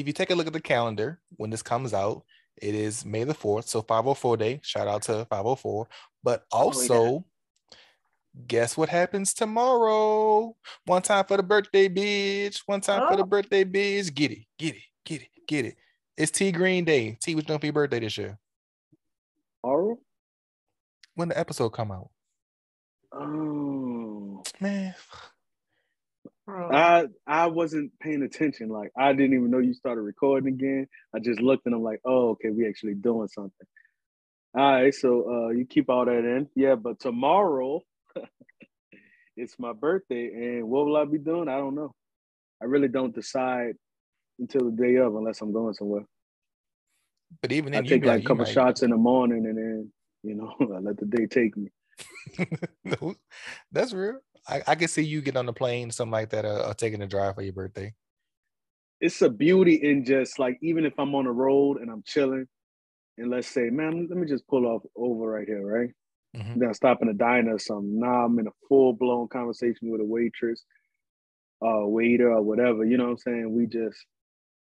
if you take a look at the calendar when this comes out, it is May the 4th. So 504 day. Shout out to 504. But oh, also, guess what happens tomorrow? One time for the birthday bitch. One time for the Oh. birthday bitch. Get it, get it, get it, get it. It's T Green Day. T was for your birthday this year. Oral? When the episode come out? Oh. Man, I I wasn't paying attention. Like I didn't even know you started recording again. I just looked and I'm like, oh, okay, we actually doing something. All right, so uh you keep all that in. Yeah, but tomorrow it's my birthday, and what will I be doing? I don't know. I really don't decide until the day of unless I'm going somewhere. but even I then, you take like a couple might- shots in the morning and then, you know, I let the day take me. no, that's real. I, I can see you get on the plane, something like that, uh, or taking a drive for your birthday. it's a beauty in just like even if I'm on the road and I'm chilling, and let's say, man, let me just pull off over right here, right? Mhm. I'm stop in a diner or something. Now I'm in a full blown conversation with a waitress, uh, waiter or whatever. You know what I'm saying? We just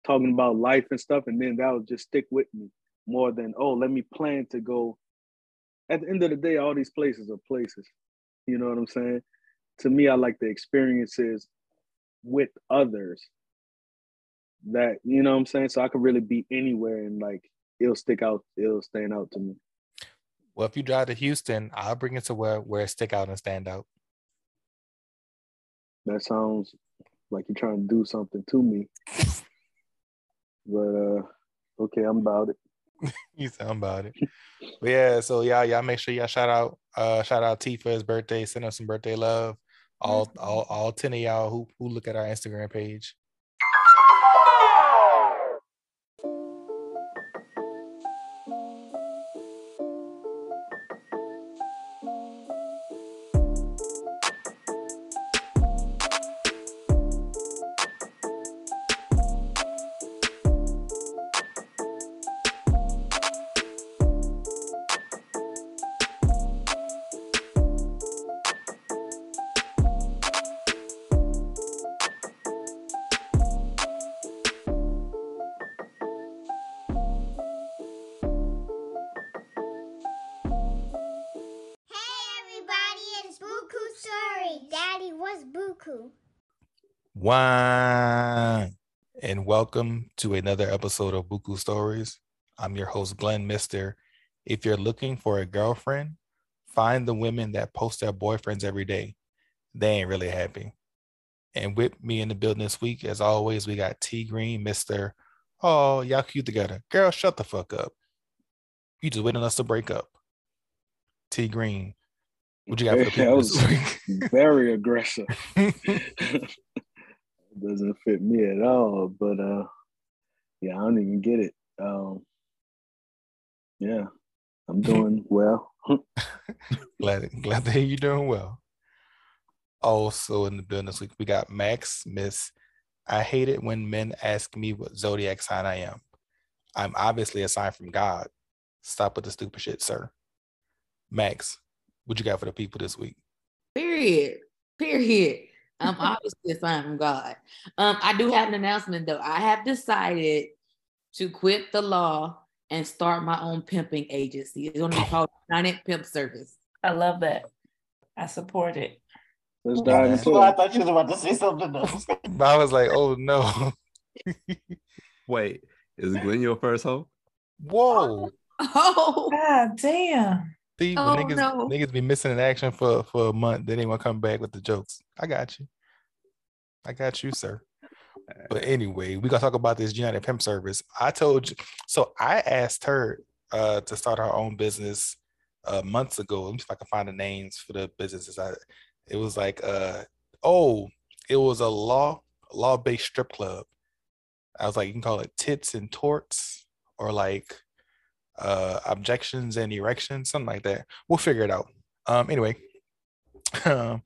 talking about life and stuff, and then that'll just stick with me more than oh, let me plan to go. At the end of the day, all these places are places. You know what I'm saying? To me, I like the experiences with others that you know what I'm saying. So I could really be anywhere and like it'll stick out, it'll stand out to me. Well, if you drive to Houston, I'll bring it to where where it stick out and stand out. That sounds like you're trying to do something to me. But uh okay, I'm about it. You sound about it. but yeah, so y'all, y'all make sure y'all shout out, uh, shout out T for his birthday. Send us some birthday love. All, mm-hmm. all, all ten of y'all who who look at our Instagram page. Wine. And welcome to another episode of Buku Stories. I'm your host, Glenn Mister. If you're looking for a girlfriend, find the women that post their boyfriends every day. They ain't really happy. And with me in the building this week, as always, we got T Green, Mister. Oh, y'all cute together. Girl, shut the fuck up. You just waiting on us to break up. T Green, what you got for the people this week? very aggressive. Doesn't fit me at all. But uh yeah, I don't even get it. Um yeah, I'm doing well. glad glad to hear you doing well. Also in the building this week, we got Max Miss. I hate it when men ask me what zodiac sign I am. I'm obviously a sign from God. Stop with the stupid shit, sir. Max, what you got for the people this week? Period. Period. I'm obviously a sign from God. Um, I do have an announcement though. I have decided to quit the law and start my own pimping agency. It's gonna be called United Pimp Service. I love that. I support it. Let's Yeah. dive into Well, I thought you was about to say something else. I was like, oh no. Wait, is Glenn your first hoe? Whoa. Oh, God damn. See, when Oh, niggas, no. niggas be missing in action for, for a month, then they want to come back with the jokes. I got you. I got you, sir. But anyway, we gonna talk about this United Pimp Service. I told you, so I asked her uh, to start her own business uh, months ago. Let me see if I can find the names for the businesses. I, it was like, uh, oh, it was a law law based strip club. I was like, you can call it tits and torts, or like uh, objections and erections, something like that. We'll figure it out. Um, anyway, um,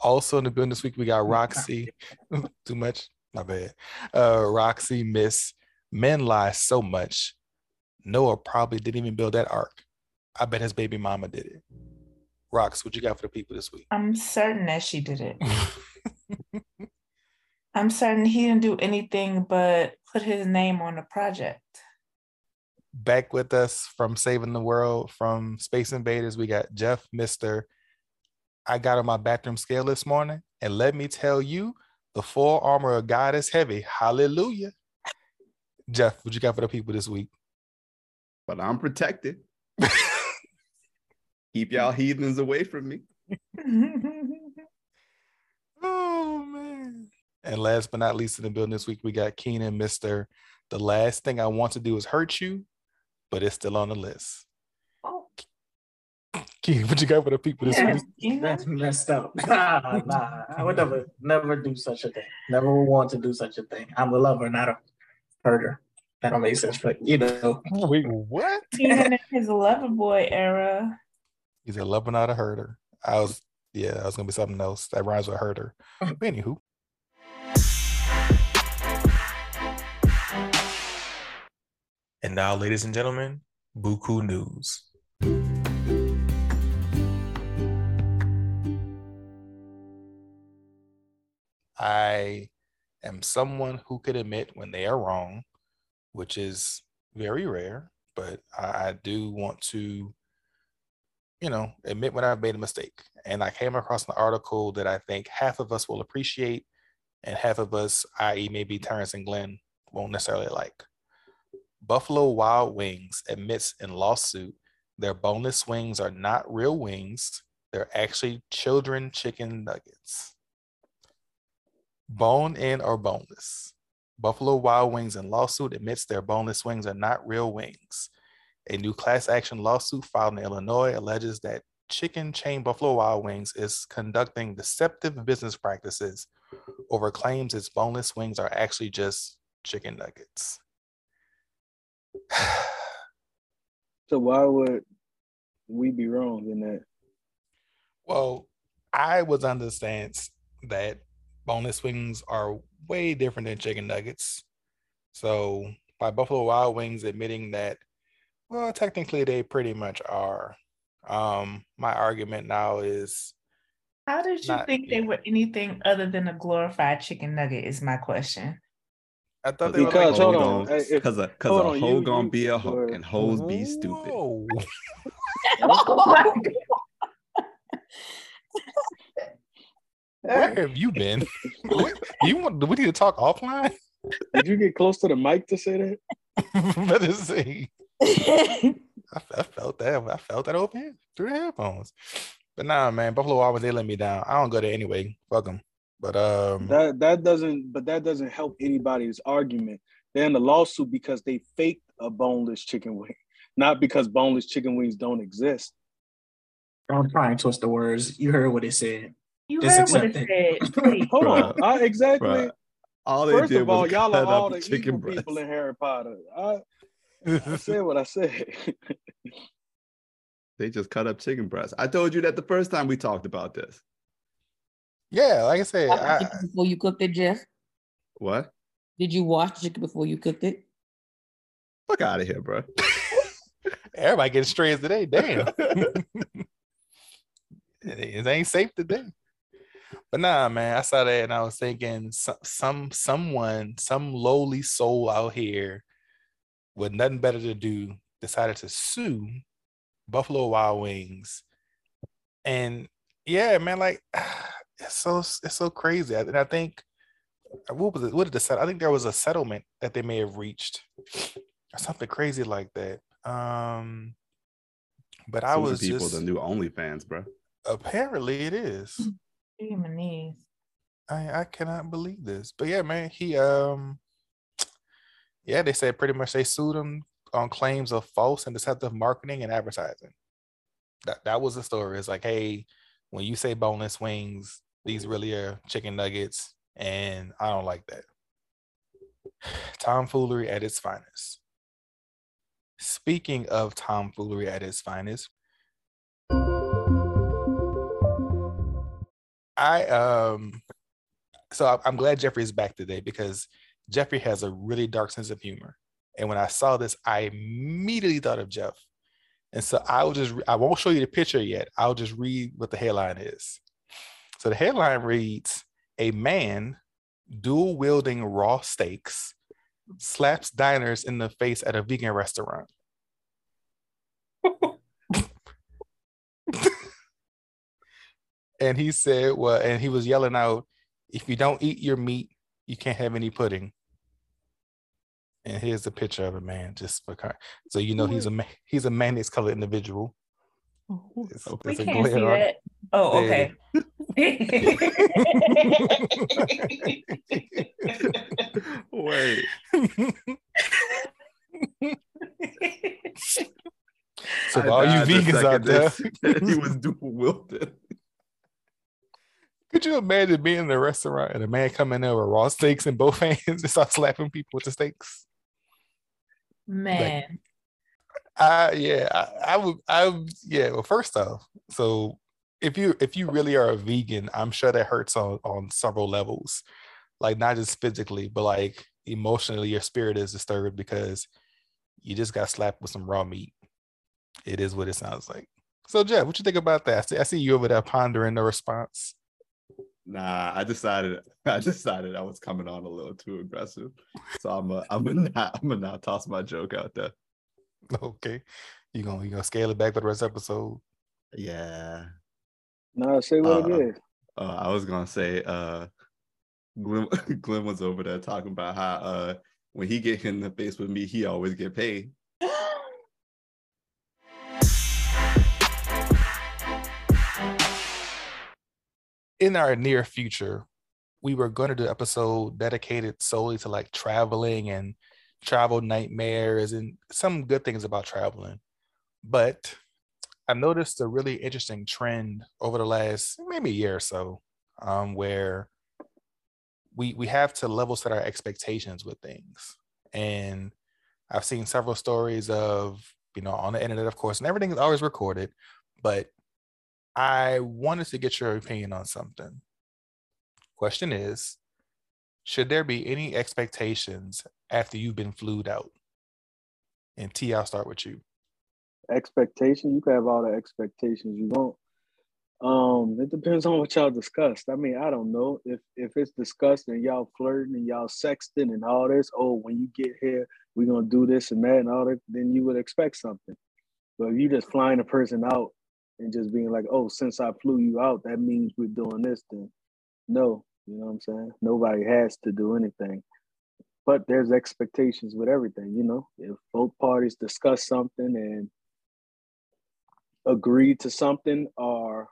also in the building this week we got Roxy. Too much, my bad. Uh, Roxy, Miss Men lie so much. Noah probably didn't even build that ark. I bet his baby mama did it. Rox, what you got for the people this week? I'm certain that she did it. I'm certain he didn't do anything but put his name on the project. Back with us from Saving the World from Space Invaders, we got Jeff, Mr. I got on my bathroom scale this morning, and let me tell you, the full armor of God is heavy. Hallelujah. Jeff, what you got for the people this week? But I'm protected. Keep y'all heathens away from me. Oh man. And last but not least in the building this week, we got Keenan, Mr. The last thing I want to do is hurt you, but it's still on the list. Oh, Keenan, what you got for the people this yes, week? That's messed up. Nah, nah, I would never, never do such a thing. Never would want to do such a thing. I'm a lover, not a herder. That don't make sense, but you know. Wait, what? Even in his lover boy era. He's a lover, not a herder. I was, yeah, I was gonna be something else that rhymes with herder. But anywho. And now, ladies and gentlemen, Buku News. I am someone who could admit when they are wrong, which is very rare, but I, do want to, you know, admit when I've made a mistake. And I came across an article that I think half of us will appreciate, and half of us, i.e., maybe Terrence and Glenn, won't necessarily like. Buffalo Wild Wings admits in lawsuit their boneless wings are not real wings, they're actually children chicken nuggets. Bone in or boneless. Buffalo Wild Wings in lawsuit admits their boneless wings are not real wings. A new class action lawsuit filed in Illinois alleges that chicken chain Buffalo Wild Wings is conducting deceptive business practices over claims its boneless wings are actually just chicken nuggets. So why would we be wrong in that? Well, I was under the stance that boneless wings are way different than chicken nuggets. So by Buffalo Wild Wings admitting that, well, technically they pretty much are. Um, my argument now is How did you Not- think they were anything other than a glorified chicken nugget? Is my question. I thought they were Because, like, hold Hoe on, gon- hey, if- Cause a cause a on, hoe you- gonna you be a hoe and hoes be stupid. Whoa. Where have you been? You want? Do we need to talk offline? Did you get close to the mic to say that? Let us see. I, I felt that. I felt that open through the headphones. But nah, man, Buffalo always Wings, they let me down. I don't go there anyway. Fuck them. But um, That that doesn't, but that doesn't help anybody's argument. They're in the lawsuit because they faked a boneless chicken wing, not because boneless chicken wings don't exist. Don't try and twist the words. You heard what it said. You Just heard what accept it said. Hold on, I, exactly. Bruh, All they First did of all, was y'all are cut all up the chicken evil breast. people in Harry Potter. I, I said what I said. They just cut up chicken breasts. I told you that the first time we talked about this. Yeah, like I said, I, before you cooked it, Jeff? What? Did you wash the chicken before you cooked it? Fuck out of here, bro. everybody getting strays today. Damn, it, it ain't safe today. But nah, man, I saw that and I was thinking some, some someone, some lowly soul out here with nothing better to do decided to sue Buffalo Wild Wings. And yeah, man, like it's so it's so crazy. And I think what was it? What did the set? I think there was a settlement that they may have reached or something crazy like that. Um but I was people just the new OnlyFans, bro. apparently it is. Gee, knees. I I cannot believe this. But yeah, man, he um yeah, they said pretty much they sued him on claims of false and deceptive marketing and advertising. That that was the story. It's like, hey, when you say boneless wings, these really are chicken nuggets, and I don't like that. Tomfoolery at its finest. Speaking of tomfoolery at its finest, I um so I'm glad Jeffrey's back today because Jeffrey has a really dark sense of humor. And when I saw this, I immediately thought of Jeff. And so I will just I won't show you the picture yet. I'll just read what the headline is. So the headline reads: A man dual wielding raw steaks slaps diners in the face at a vegan restaurant. and he said, well, and he was yelling out, if you don't eat your meat, you can't have any pudding. And here's a picture of a man, just for so you know he's a he's a mayonnaise colored individual. It's- We it's can't see glare on- that. Oh, okay. Wait. So all you vegans out there, he was doing Wilton. could you imagine being in a restaurant and a man coming in with raw steaks in both hands and start slapping people with the steaks? Man, I yeah, I, I would I yeah. Well, first off, so if you if you really are a vegan, I'm sure that hurts on on several levels, like not just physically, but like emotionally, your spirit is disturbed because you just got slapped with some raw meat. It is what it sounds like. So Jeff, what you think about that? I see, I see you over there pondering the response. Nah, I decided I decided I was coming on a little too aggressive. So I'm a, I'm gonna not, I'm gonna not toss my joke out there. Okay, you gonna you gonna scale it back for the rest of the episode? Yeah. Nah, say what Uh, it is. Uh, I was gonna say uh Glenn, Glenn was over there talking about how uh when he get hit in the face with me, he always get paid. in our near future, we were going to do an episode dedicated solely to like traveling and travel nightmares and some good things about traveling. But I've noticed a really interesting trend over the last maybe a year or so, um, where we we have to level set our expectations with things. And I've seen several stories of, you know, on the internet, of course, and everything is always recorded, but I wanted to get your opinion on something. Question is Should there be any expectations after you've been flued out? And T, I'll start with you. Expectation, you can have all the expectations you want. Um, it depends on what y'all discussed. I mean, I don't know if if it's discussed and y'all flirting and y'all sexting and all this. Oh, when you get here, we're gonna do this and that and all that. Then you would expect something. But if you just flying a person out and just being like, oh, since I flew you out, that means we're doing this. Then no, you know what I'm saying. Nobody has to do anything. But there's expectations with everything, you know. If both parties discuss something and agree to something or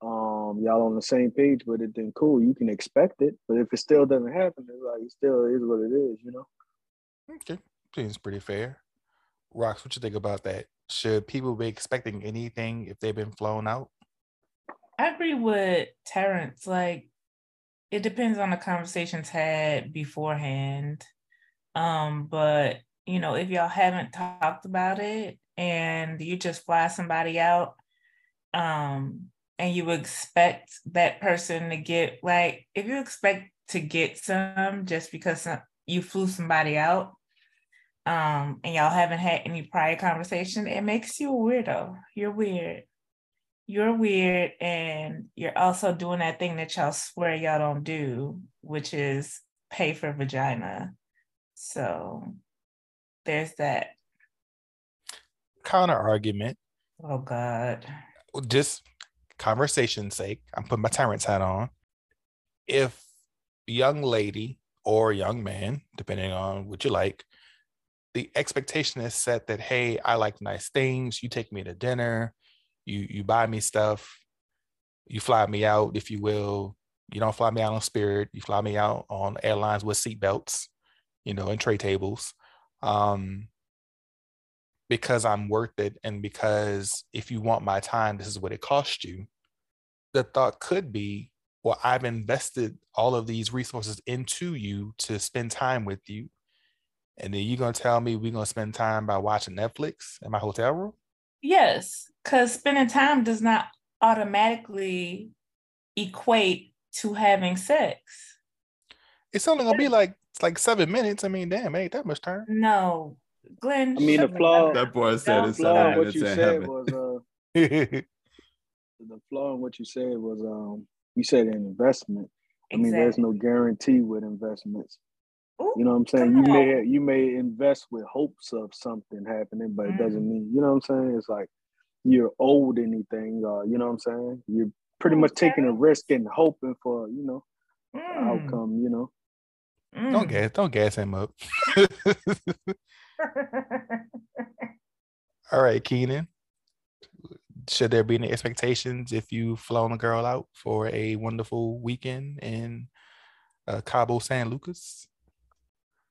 um y'all on the same page with it, then cool, you can expect it. But if it still doesn't happen, it's like it still is what it is, you know. Okay. Seems pretty fair. Rox, what you think about that? Should people be expecting anything if they've been flown out? I agree with Terrence. Like, it depends on the conversations had beforehand. Um, but you know, if y'all haven't talked about it and you just fly somebody out, um, and you expect that person to get like, if you expect to get some just because some, you flew somebody out, um, and y'all haven't had any prior conversation, it makes you a weirdo. You're weird you're weird and you're also doing that thing that y'all swear y'all don't do, which is pay for vagina. So there's that. Counter argument, Oh God. just conversation's sake, I'm putting my tyrant's hat on. If a young lady or young man, depending on what you like, the expectation is set that, hey, I like nice things. You take me to dinner, you you buy me stuff, you fly me out, if you will. You don't fly me out on Spirit, you fly me out on airlines with seatbelts, you know, and tray tables. Um, because I'm worth it and because if you want my time, this is what it cost you. The thought could be, well, I've invested all of these resources into you to spend time with you. And then you're gonna tell me we're gonna spend time by watching Netflix in my hotel room? Yes, because spending time does not automatically equate to having sex. It's only gonna be like it's like seven minutes. I mean, damn, ain't that much time. No, Glenn. I mean, the the flaw- That boy said No, it's flaw seven in what you said heaven. was uh the flaw in what you said was um you said an investment. I mean, there's no guarantee with investments. Ooh, You know what I'm saying? come You may on. you may invest with hopes of something happening, but it doesn't Mm. mean you know what I'm saying. It's like you're owed anything. Uh, you know what I'm saying? You're pretty much taking a risk and hoping for you know Mm, outcome. You know. Don't mm. gas, don't gas him up. All right, Keenan. Should there be any expectations if you've flown a girl out for a wonderful weekend in uh, Cabo San Lucas?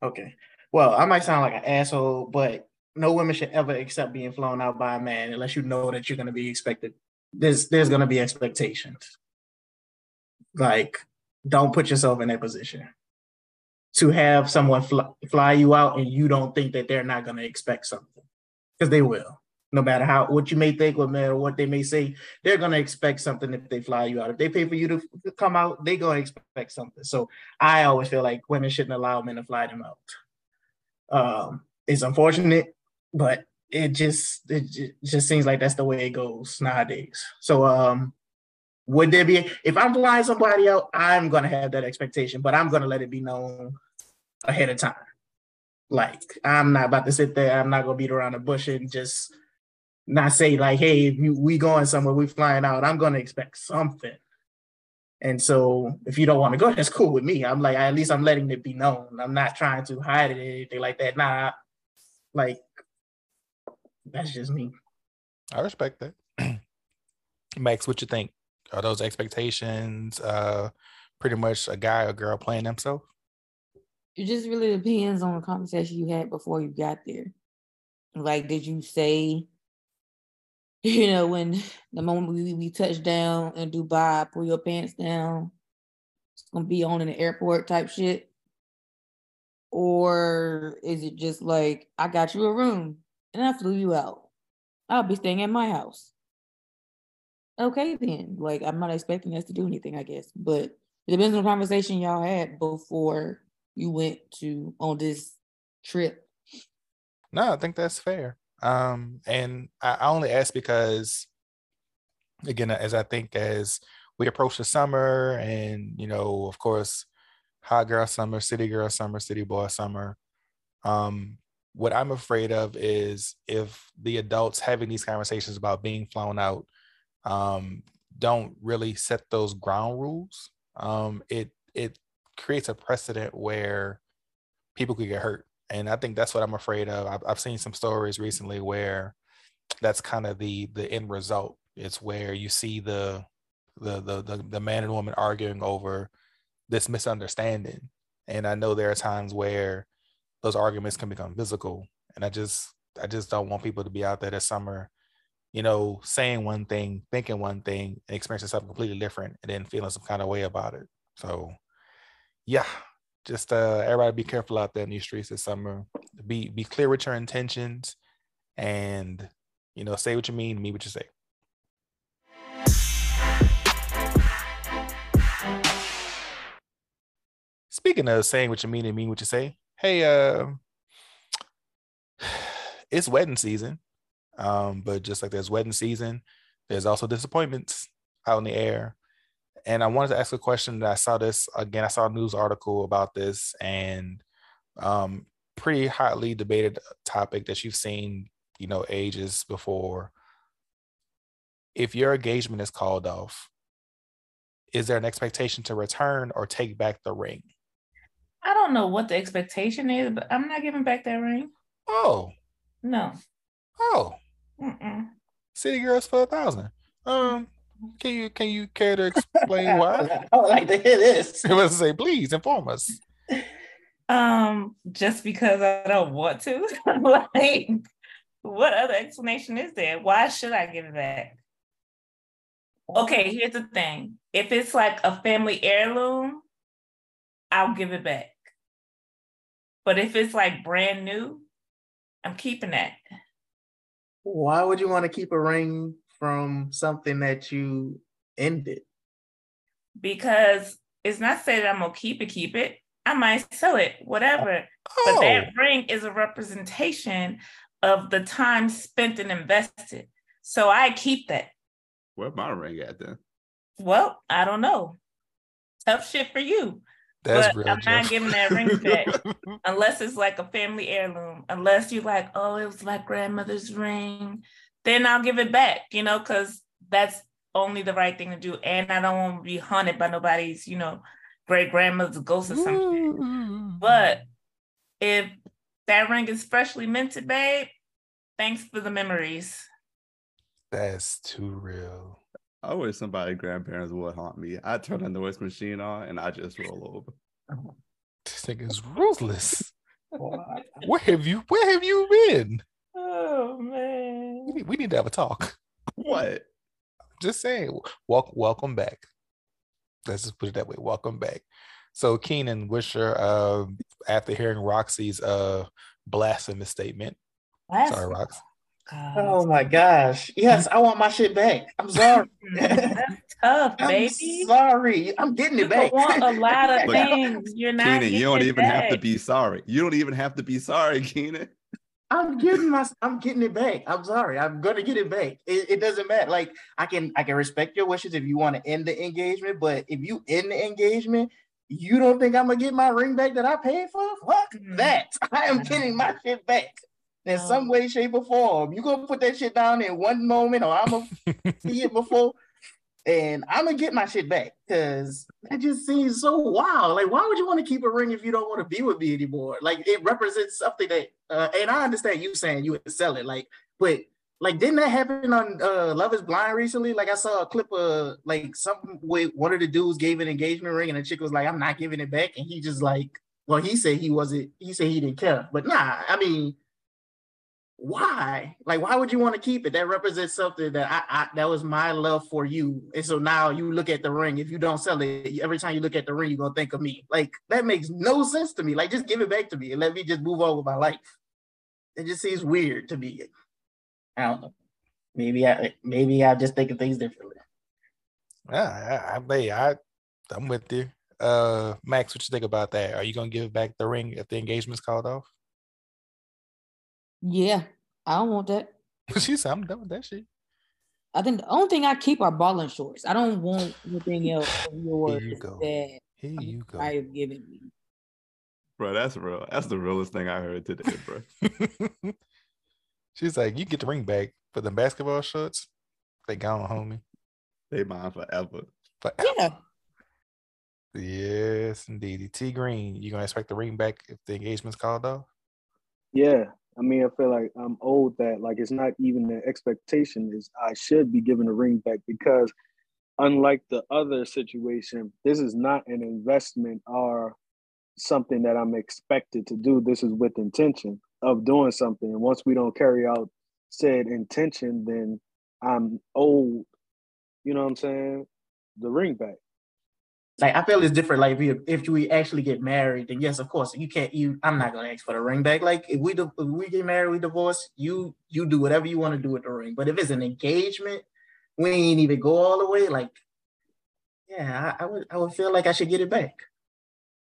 Okay. Well, I might sound like an asshole, but no women should ever accept being flown out by a man unless you know that you're going to be expected. There's there's going to be expectations. Like, don't put yourself in that position. To have someone fly, fly you out and you don't think that they're not going to expect something, because they will. No matter how what you may think, or matter what they may say, they're going to expect something if they fly you out. If they pay for you to come out, they're going to expect something. So I always feel like women shouldn't allow men to fly them out. Um, it's unfortunate, but it just it just seems like that's the way it goes nowadays. So um would there be if I'm flying somebody out, I'm gonna have that expectation, but I'm gonna let it be known ahead of time. Like I'm not about to sit there, I'm not gonna beat around the bush and just not say like, hey, you, we going somewhere, we flying out. I'm gonna expect something. And so if you don't want to go, that's cool with me. I'm like, at least I'm letting it be known. I'm not trying to hide it or anything like that. Nah, like that's just me. I respect that. Max, what you think? Are those expectations uh pretty much a guy or girl playing themselves? It just really depends on the conversation you had before you got there. Like, did you say, you know, when the moment we, we touch down in Dubai, pull your pants down, it's gonna be on in the airport type shit? Or is it just like, I got you a room and I flew you out? I'll be staying at my house. Okay, then. Like, I'm not expecting us to do anything, I guess, but it depends on the conversation y'all had before you went to on this trip. No, I think that's fair. Um, and I only ask because, again, as I think as we approach the summer, and you know, of course, hot girl summer, city girl summer, city boy summer. Um, what I'm afraid of is if the adults having these conversations about being flown out um, don't really set those ground rules. Um, it it creates a precedent where people could get hurt. And i think that's what i'm afraid of. I've, I've seen some stories recently where that's kind of the the end result. It's where you see the the the the, the man and woman arguing over this misunderstanding. And i know there are times where those arguments can become physical. And i just i just don't want people to be out there this summer you know saying one thing thinking one thing and experiencing something completely different and then feeling some kind of way about it. So yeah just uh everybody be careful out there in these streets this summer. Be be clear with your intentions and you know say what you mean mean what you say. Speaking of saying what you mean and mean what you say hey uh it's wedding season um but just like there's wedding season there's also disappointments out in the air and I wanted to ask a question that I saw this again. I saw a news article about this and um, pretty hotly debated topic that you've seen, you know, ages before. If your engagement is called off, is there an expectation to return or take back the ring? I don't know what the expectation is, but I'm not giving back that ring. Oh, No. oh, Mm-mm. city girls for a thousand. Um, can you can you care to explain why? I would like to hear this. I was to say, please inform us. Um, just because I don't want to. like, what other explanation is there? Why should I give it back? Okay, here's the thing. If it's like a family heirloom, I'll give it back. But if it's like brand new, I'm keeping that. Why would you want to keep a ring from something that you ended? Because it's not saying that I'm gonna keep it, keep it. I might sell it, whatever. Oh. But Oh, that ring is a representation of the time spent and invested. So I keep that. Where my ring at then? Well, I don't know. Tough shit for you. That's but real. I'm not giving that ring back unless it's like a family heirloom. Unless you're like, oh, it was my grandmother's ring, then I'll give it back. You know, because that's only the right thing to do. And I don't want to be haunted by nobody's, you know, great grandmother's ghost or something. Mm-hmm. But if that ring is freshly minted, babe, thanks for the memories. That's too real. I wish somebody grandparents would haunt me. I turn the noise machine on and I just roll over. This thing is ruthless. Where have you where have you been? Oh We man. need, we need to have a talk. What? Just saying. Welcome welcome back. Let's just put it that way. Welcome back. So Keenan, Wisher, uh after hearing Roxy's uh blasphemous statement? Sorry, Rox. Oh my gosh. Yes, I want my shit back. I'm sorry. That's tough, I'm baby. sorry. I'm getting You it back. can want a lot of Look, things. You're not. Keenan, you don't getting it even have to be sorry. You don't even have to be sorry, Keenan. I'm getting my I'm getting it back. I'm sorry. I'm gonna get it back. It, it doesn't matter. Like I can I can respect your wishes if you want to end the engagement, but if you end the engagement, you don't think I'm gonna get my ring back that I paid for? Fuck Mhm. that. I am getting my shit back. In some way, shape, or form. You gonna put that shit down in one moment, or I'm gonna see it before, and I'm gonna get my shit back because that just seems so wild. Like, why would you want to keep a ring if you don't want to be with me anymore? Like, it represents something that, uh, and I understand you saying you would sell it, like, but like, didn't that happen on uh, Love Is Blind recently? Like, I saw a clip of like some way one of the dudes gave an engagement ring, and the chick was like, "I'm not giving it back," and he just like, well, he said he wasn't. He said he didn't care, but nah, I mean why? Like, why would you want to keep it? That represents something that I, I that was my love for you. And so now you look at the ring. If you don't sell it, every time you look at the ring, you're gonna think of me. Like that makes no sense to me. Like, just give it back to me and let me just move on with my life. It just seems weird to me. I don't know. Maybe I maybe I just think of things differently. Yeah, I, I, hey, I, I'm with you. Uh, Max, what you think about that? Are you gonna give back the ring if the engagement's called off? Yeah, I don't want that. she said, "I'm done with that shit." I think the only thing I keep are balling shorts. I don't want anything else of Here you go. that Here you go. I have given me. Bro, that's real. That's the realest thing I heard today, bro. She's like, "You get the ring back, but the basketball shorts, they gone, homie." They mine forever. But Yeah, yes, indeed. T Green, you gonna expect the ring back if the engagement's called off? Yeah, I mean, I feel like I'm old that like it's not even the expectation is I should be given a ring back because unlike the other situation, this is not an investment or something that I'm expected to do. This is with intention of doing something. And once we don't carry out said intention, then I'm old. You know what I'm saying? The ring back. Like I feel it's different. Like if if we actually get married, then yes, of course you can't. You, I'm not gonna ask for the ring back. Like if we, di- if we get married, we divorce. You, you do whatever you want to do with the ring. But if it's an engagement, we ain't even go all the way. Like, yeah, I, I would, I would feel like I should get it back.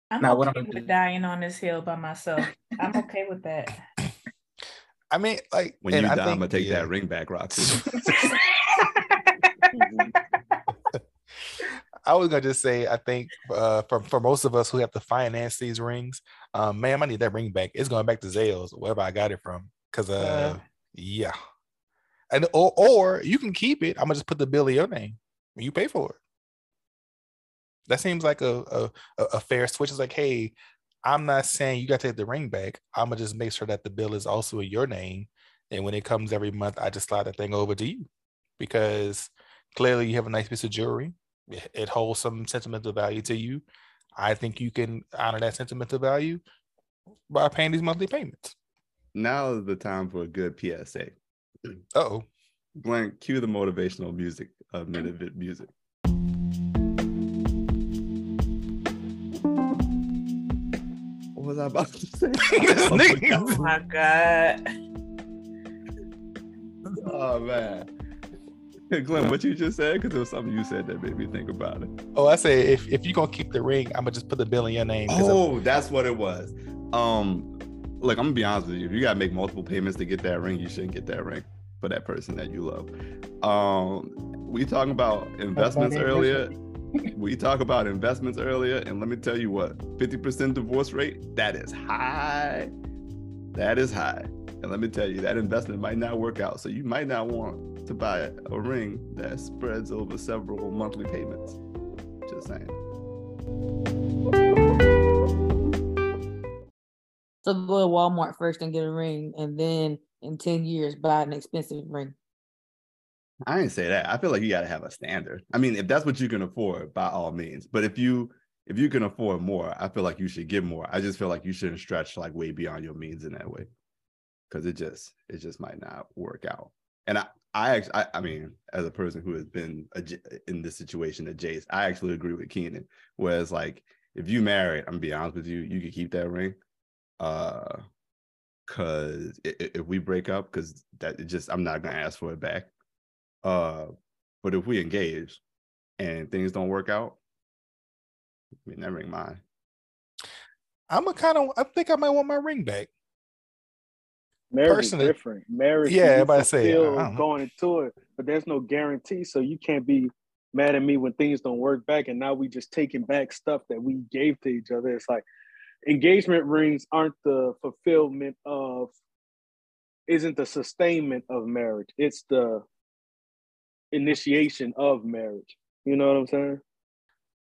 I'm Now, what I'm gonna with do- dying on this hill by myself. I'm okay with that. I mean, like When and you I die, I'm gonna take yeah. that ring back, Roxy. I was gonna just say, I think uh, for for most of us who have to finance these rings, um, ma'am, I need that ring back. It's going back to Zales, wherever I got it from. Cause uh, Uh. yeah, and or or you can keep it. I'm gonna just put the bill in your name. You pay for it. That seems like a a, a- a fair switch. It's like, hey, I'm not saying you got to take the ring back. I'm gonna just make sure that the bill is also in your name, and when it comes every month, I just slide that thing over to you because clearly you have a nice piece of jewelry it it holds some sentimental value to you. I think you can honor that sentimental value by paying these monthly payments. now is the time for a good PSA. Oh, Glenn, cue the motivational music of Minute Vid Music. What was I about to say? This oh I nigga- Oh my god. oh man. Glenn, what you just said? Because there was something you said that made me think about it. oh, I say if, if you're gonna keep the ring, I'm gonna just put the bill in your name. 'cause I'm- Oh, that's what it was. Um, look, I'm gonna be honest with you. If you gotta make multiple payments to get that ring, you shouldn't get that ring for that person that you love. Um, we talking about investments earlier. we talk about investments earlier, and let me tell you what 50% divorce rate, that is high. That is high. And let me tell you, that investment might not work out. So you might not want to buy a ring that spreads over several monthly payments. Just saying. So go to Walmart first and get a ring, and then in 10 years buy an expensive ring. I didn't say that. I feel like you got to have a standard. I mean, if that's what you can afford, by all means. But if you if you can afford more, I feel like you should give more. I just feel like you shouldn't stretch like way beyond your means in that way, because it just it just might not work out. And I I actually I, mean, as a person who has been in this situation at Jace, I actually agree with Keenan. Whereas like if you married, I'm gonna be honest with you, you could keep that ring. Uh, cause if we break up, because that just I'm not gonna ask for it back. Uh, but if we engage and things don't work out, I mean, that ring mine. I'm a kind of. I think I might want my ring back. Marriage Personally- is different. Marriage, Yeah, everybody say, I going into it, but there's no guarantee. So you can't be mad at me when things don't work back, and now we just taking back stuff that we gave to each other. It's like engagement rings aren't the fulfillment of, isn't the sustainment of marriage. It's the initiation of marriage. You know what I'm saying?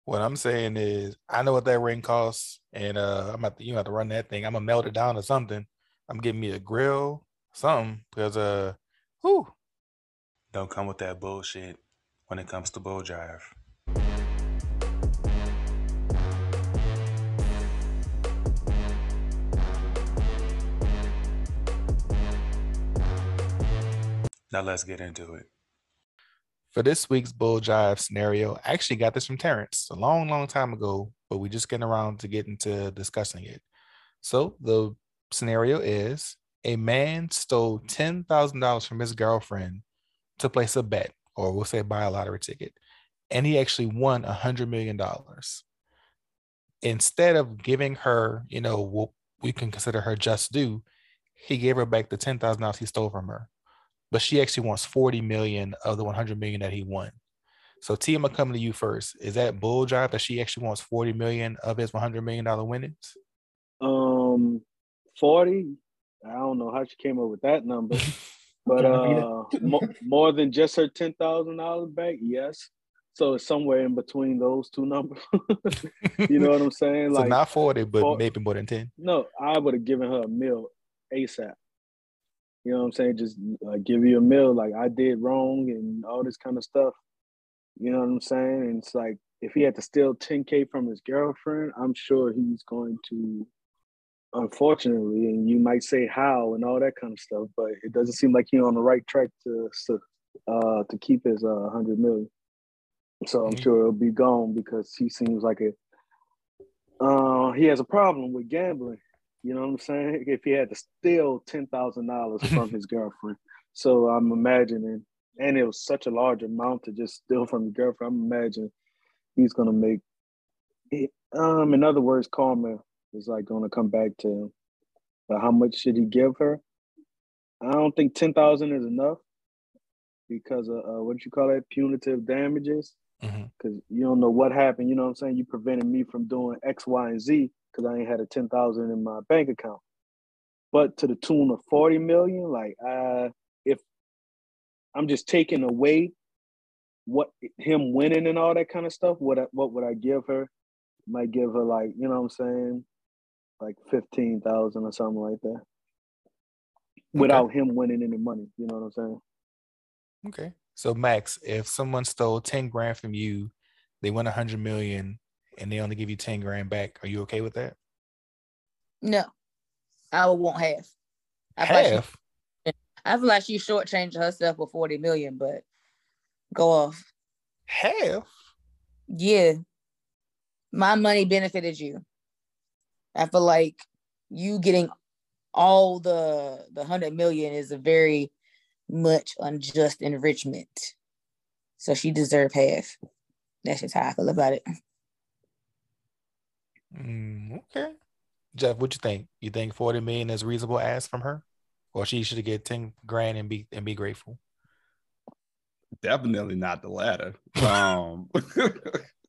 What I'm saying is, I know what that ring costs, and uh, I'm about to, you have to run that thing. I'm gonna melt it down or something. I'm getting me a grill, something, because uh, whew, don't come with that bullshit when it comes to bull jive. Now let's get into it. For this week's bull jive scenario, I actually got this from Terrence a long, long time ago, but we just getting around to getting to discussing it. So the scenario is a man stole ten thousand dollars from his girlfriend to place a bet, or we'll say buy a lottery ticket, and he actually won a hundred million dollars. Instead of giving her, you know, what we can consider her just due, he gave her back the ten thousand dollars he stole from her but she actually wants 40 million of the 100 million that he won. So T, I'm gonna come to you first. Is that bull jive that she actually wants 40 million of his 100 million dollar winnings? Um, 40. I don't know how she came up with that number, but Trying to beat uh, mo- more than just her ten thousand dollars back. Yes. So it's somewhere in between those two numbers. you know what I'm saying? so Like, not 40, but for- maybe more than 10. no, I would have given her a meal ASAP. You know what I'm saying? Just uh, give you a meal, like I did wrong and all this kind of stuff. You know what I'm saying? And it's like if he had to steal 10k from his girlfriend, I'm sure he's going to. Unfortunately, and you might say how and all that kind of stuff, but it doesn't seem like he's on the right track to to, uh, to keep his uh, hundred million. So I'm Mhm. sure it'll be gone because he seems like a uh, he has a problem with gambling. You know what I'm saying? If he had to steal ten thousand dollars from his girlfriend, so I'm imagining, and it was such a large amount to just steal from your girlfriend. I'm imagining he's gonna make. it, Um, in other words, karma is like gonna come back to. But how much should he give her? I don't think ten thousand is enough because of uh, what you call it, punitive damages because you don't know what happened. You know what I'm saying? You prevented me from doing X, Y, and Z because I ain't had a ten thousand in my bank account. But to the tune of forty million, like uh, if I'm just taking away what him winning and all that kind of stuff, what I, what would I give her? Might give her like you know what I'm saying, like fifteen thousand or something like that, without him winning any money. You know what I'm saying? Okay. So Max, if someone stole 10 grand from you, they win a 100 million, and they only give you 10 grand back, are you okay with that? No, I would want half. I feel like she- Half. I feel like she shortchanged herself with 40 million, but go off. Half. Yeah. My money benefited you. I feel like you getting all the the hundred million is a very much unjust enrichment. So she deserved half. That's just how I feel about it. Mm, okay. Jeff, what you think? You think 40 million is reasonable ask from her? Or she should get 10 grand and be and be grateful? Definitely not the latter. Um,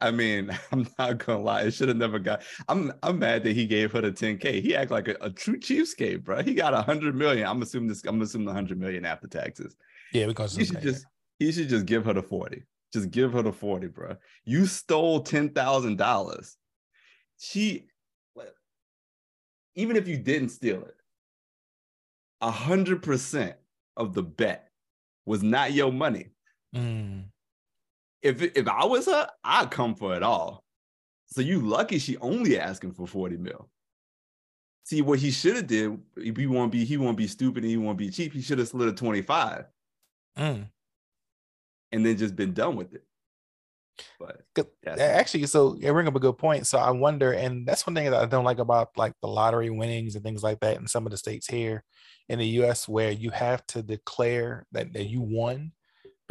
I mean, I'm not gonna lie. It should have never got. I'm I'm mad that he gave her the 10k. He act like a, a true cheapskate, bro. He got hundred million. I'm assuming this. I'm assuming the hundred million after taxes. Yeah, because He should just he should just give her the 40. Just give her the 40, bro. You stole ten thousand dollars. She, even if you didn't steal it, hundred percent of the bet was not your money. Mm, If if I was her, I'd come for it all. So you lucky she only asking for 40 mil. See what he should have did, he won't be he won't be stupid and he won't be cheap. He should have slid a 25 mm. and then just been done with it. But Actually, so you bring up a good point. So I wonder, and that's one thing that I don't like about like the lottery winnings and things like that in some of the states here in the US where you have to declare that, that you won.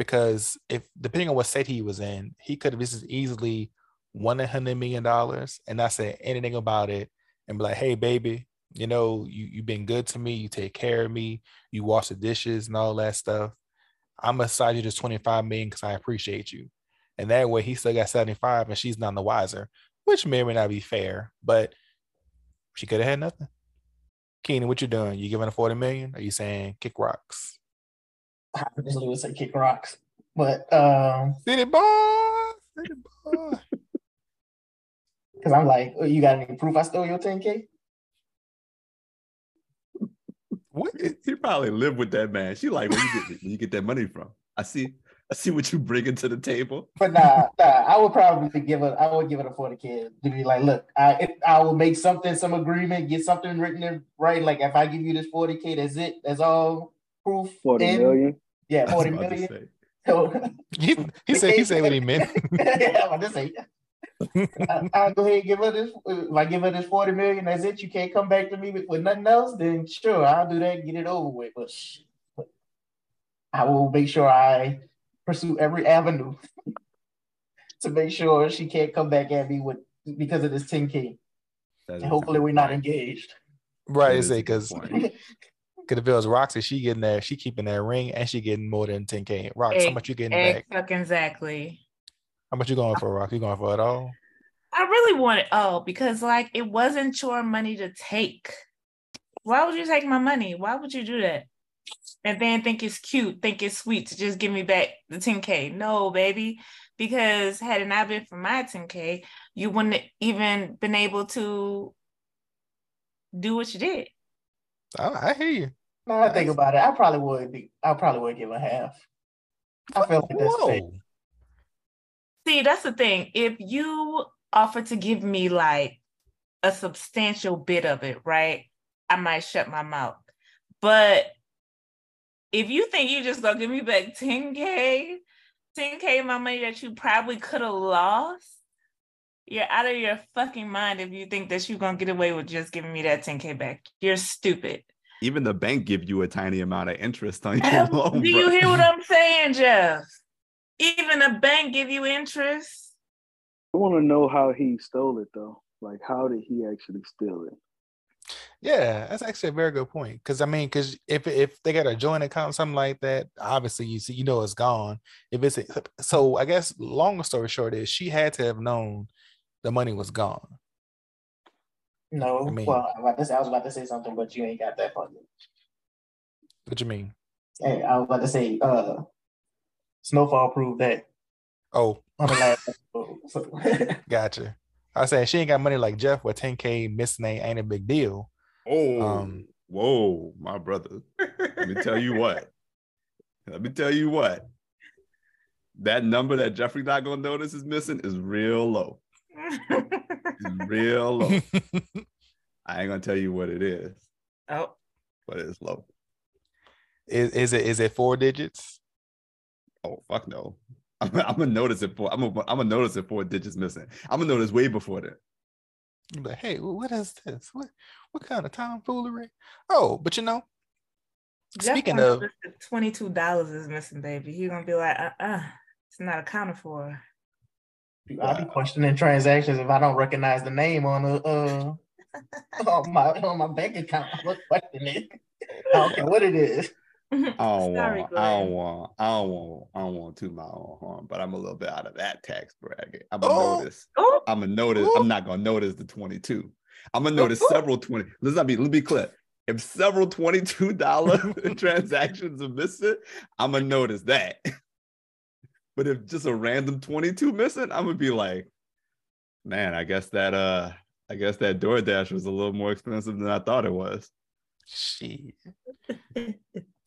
Because if depending on what state he was in, he could have just easily won a hundred million dollars and not say anything about it and be like, hey baby, you know, you, you've been good to me, you take care of me, you wash the dishes and all that stuff. I'm gonna side you this 25 million because I appreciate you. And that way he still got 75 and she's none the wiser, which may or may not be fair, but she could have had nothing. Keenan, what you doing? You giving a 40 million? Are you saying kick rocks? I usually would say kick rocks, but um, City boy, city boy. because I'm like, oh, you got any proof I stole your 10k? What? he probably lived with that man. She like, where you get where you get that money from? I see, I see what you bringing to the table. But nah, nah, I would probably give it. I would give it a 40k to be like, look, I if I will make something, some agreement, get something written in right. Like if I give you this 40k, that's it. That's all proof. 40 in. million. Yeah, I was 40 about to million. say. So He, he said he said what he meant. yeah, I'm just say. I, uh, I'll go ahead and give her this. Uh, if I give her this 40 million, that's it. You can't come back to me with, with nothing else. Then sure, I'll do that. and Get it over with. But sh- I will make sure I pursue every avenue to make sure she can't come back at me with because of this 10k. And hopefully we're not engaged. Right, is a good because if it was Roxy, she getting that, she keeping that ring and she getting more than 10k. Rox, how much you getting back? Fucking exactly. How much you going for, Rox? You going for it all? I really want it all because like it wasn't your money to take. Why would you take my money? Why would you do that? And then think it's cute, think it's sweet to just give me back the 10K. No, baby. Because had it not been for my 10K, you wouldn't have even been able to do what you did. I, I hear you. Now I think about it, I probably would be. I probably would give a half. I feel like that's fair. Whoa. See, that's the thing. If you offer to give me like a substantial bit of it, right? I might shut my mouth. But if you think you just gonna give me back 10K, 10K of my money that you probably could have lost, you're out of your fucking mind if you think that you're gonna get away with just giving me that 10K back. You're stupid. Even the bank give you a tiny amount of interest on your loan. Do you bro. hear what I'm saying, Jeff? Even a bank give you interest. I want to know how he stole it though. Like, how did he actually steal it? Yeah, that's actually a very good point. Because I mean, because if if they got a joint account, something like that, obviously you see, you know, it's gone. If it's so, I guess long story short is she had to have known the money was gone. No, I mean- well, I was, about to say, I was about to say something, but you ain't got that part. What you mean? Hey, I was about to say, uh, Snowfall proved that Oh, on the last episode. Gotcha. I was saying she ain't got money like Jeff, where 10k missing ain't, ain't a big deal. Oh, Um, whoa, my brother. Let me tell you what. Let me tell you what. That number that Jeffrey not gonna notice is missing is real low. It's real low. I ain't gonna tell you what it is, oh, but it's low. is is it is it four digits? Oh fuck no. I'm, I'm gonna notice it for I'm gonna, I'm gonna notice it four digits missing. I'm gonna notice way before that. You be like, hey, what is this? What what kind of tomfoolery? Oh, but you know, Jeff speaking of twenty-two dollars is missing, baby. He's gonna be like, uh, uh it's not accounted for. I'll be questioning transactions if I don't recognize the name on the uh on my on my bank account. I'm gonna question it. I don't care what it is. I don't Sorry, want, I don't want, I don't want, I don't want to toot my own horn, but I'm a little bit out of that tax bracket. I'm Oh. gonna notice. Oh, I'm gonna notice. Ooh. I'm not gonna notice the 22. I'm gonna notice several 20. Let's not be. Let's be clear. If several 22 dollar transactions are missing, I'm gonna notice that. But if just a random 22 missing, I'm gonna be like, man, I guess that uh, I guess that DoorDash was a little more expensive than I thought it was. Shit.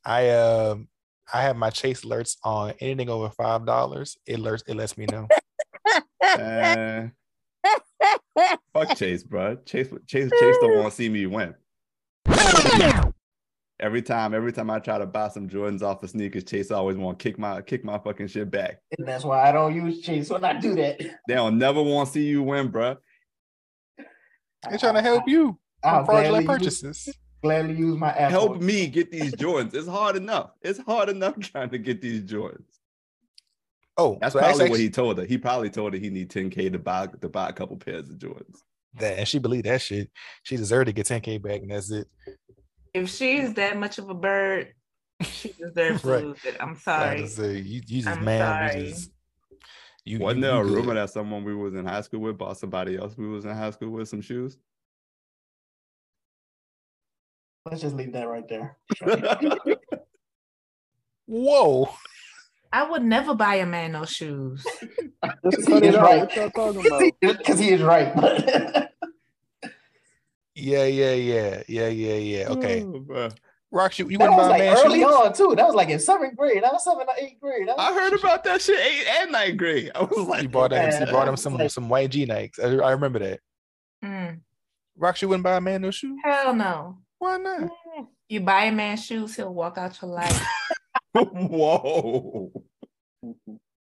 I um I have my chase alerts on anything over five dollars. It alerts it lets me know. Eh, fuck Chase, bro. Chase, Chase, Chase don't want to see me win. Every time, every time I try to buy some Jordans off of sneakers, Chase always want to kick my kick my fucking shit back. And that's why I don't use Chase when I do that. They don't never want to see you win, bro. They're trying to help you I'll from fraudulent gladly use, purchases. gladly use my app. Help me get these Jordans. It's hard enough. It's hard enough trying to get these Jordans. Oh, That's so probably what actually- he told her. He probably told her he need 10k to buy to buy a couple pairs of Jordans. that and she believed that shit. She deserved to get 10k back, and that's it. If she's that much of a bird, she deserves to lose it. I'm sorry. say you, you just I'm man, sorry. you just you Wasn't you- there a rumor that someone we was in high school with bought somebody else we was in high school with some shoes? Let's just leave that right there. Whoa. I would never buy a man no shoes. Just He cut is right. What y'all talking about? Because he is right. But- Yeah, yeah, yeah, yeah, yeah, yeah. Okay. Oh. Rock you, you that wouldn't was buy like man early shoes? on too. That was like in seventh grade. That was seventh or eighth grade. Was- I heard about that shit eighth and ninth grade. I was like, You bought him, you Yeah, brought him some like- some white G Nikes. I, I remember that. Mm, Rock you wouldn't buy a man no shoes? hell no. Why not? You buy a man shoes, he'll walk out your life. whoa.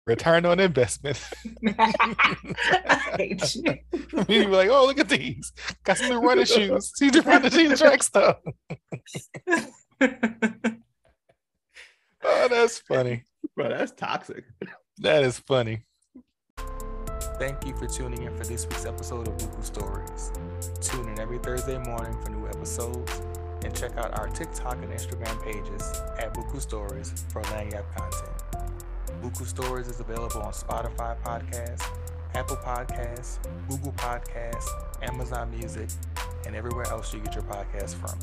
Return on investment. I hate you. you be like, oh, look at these. Got some new running shoes. See the running shoes track stuff. Oh, that's funny. Bro, that's toxic. That is funny. Thank you for tuning in for this week's episode of Buku Stories. Tune in every Thursday morning for new episodes and check out our TikTok and Instagram pages at Buku Stories for lagniappe content. Buku Stories is available on Spotify Podcasts, Apple Podcasts, Google Podcasts, Amazon Music, and everywhere else you get your podcasts from.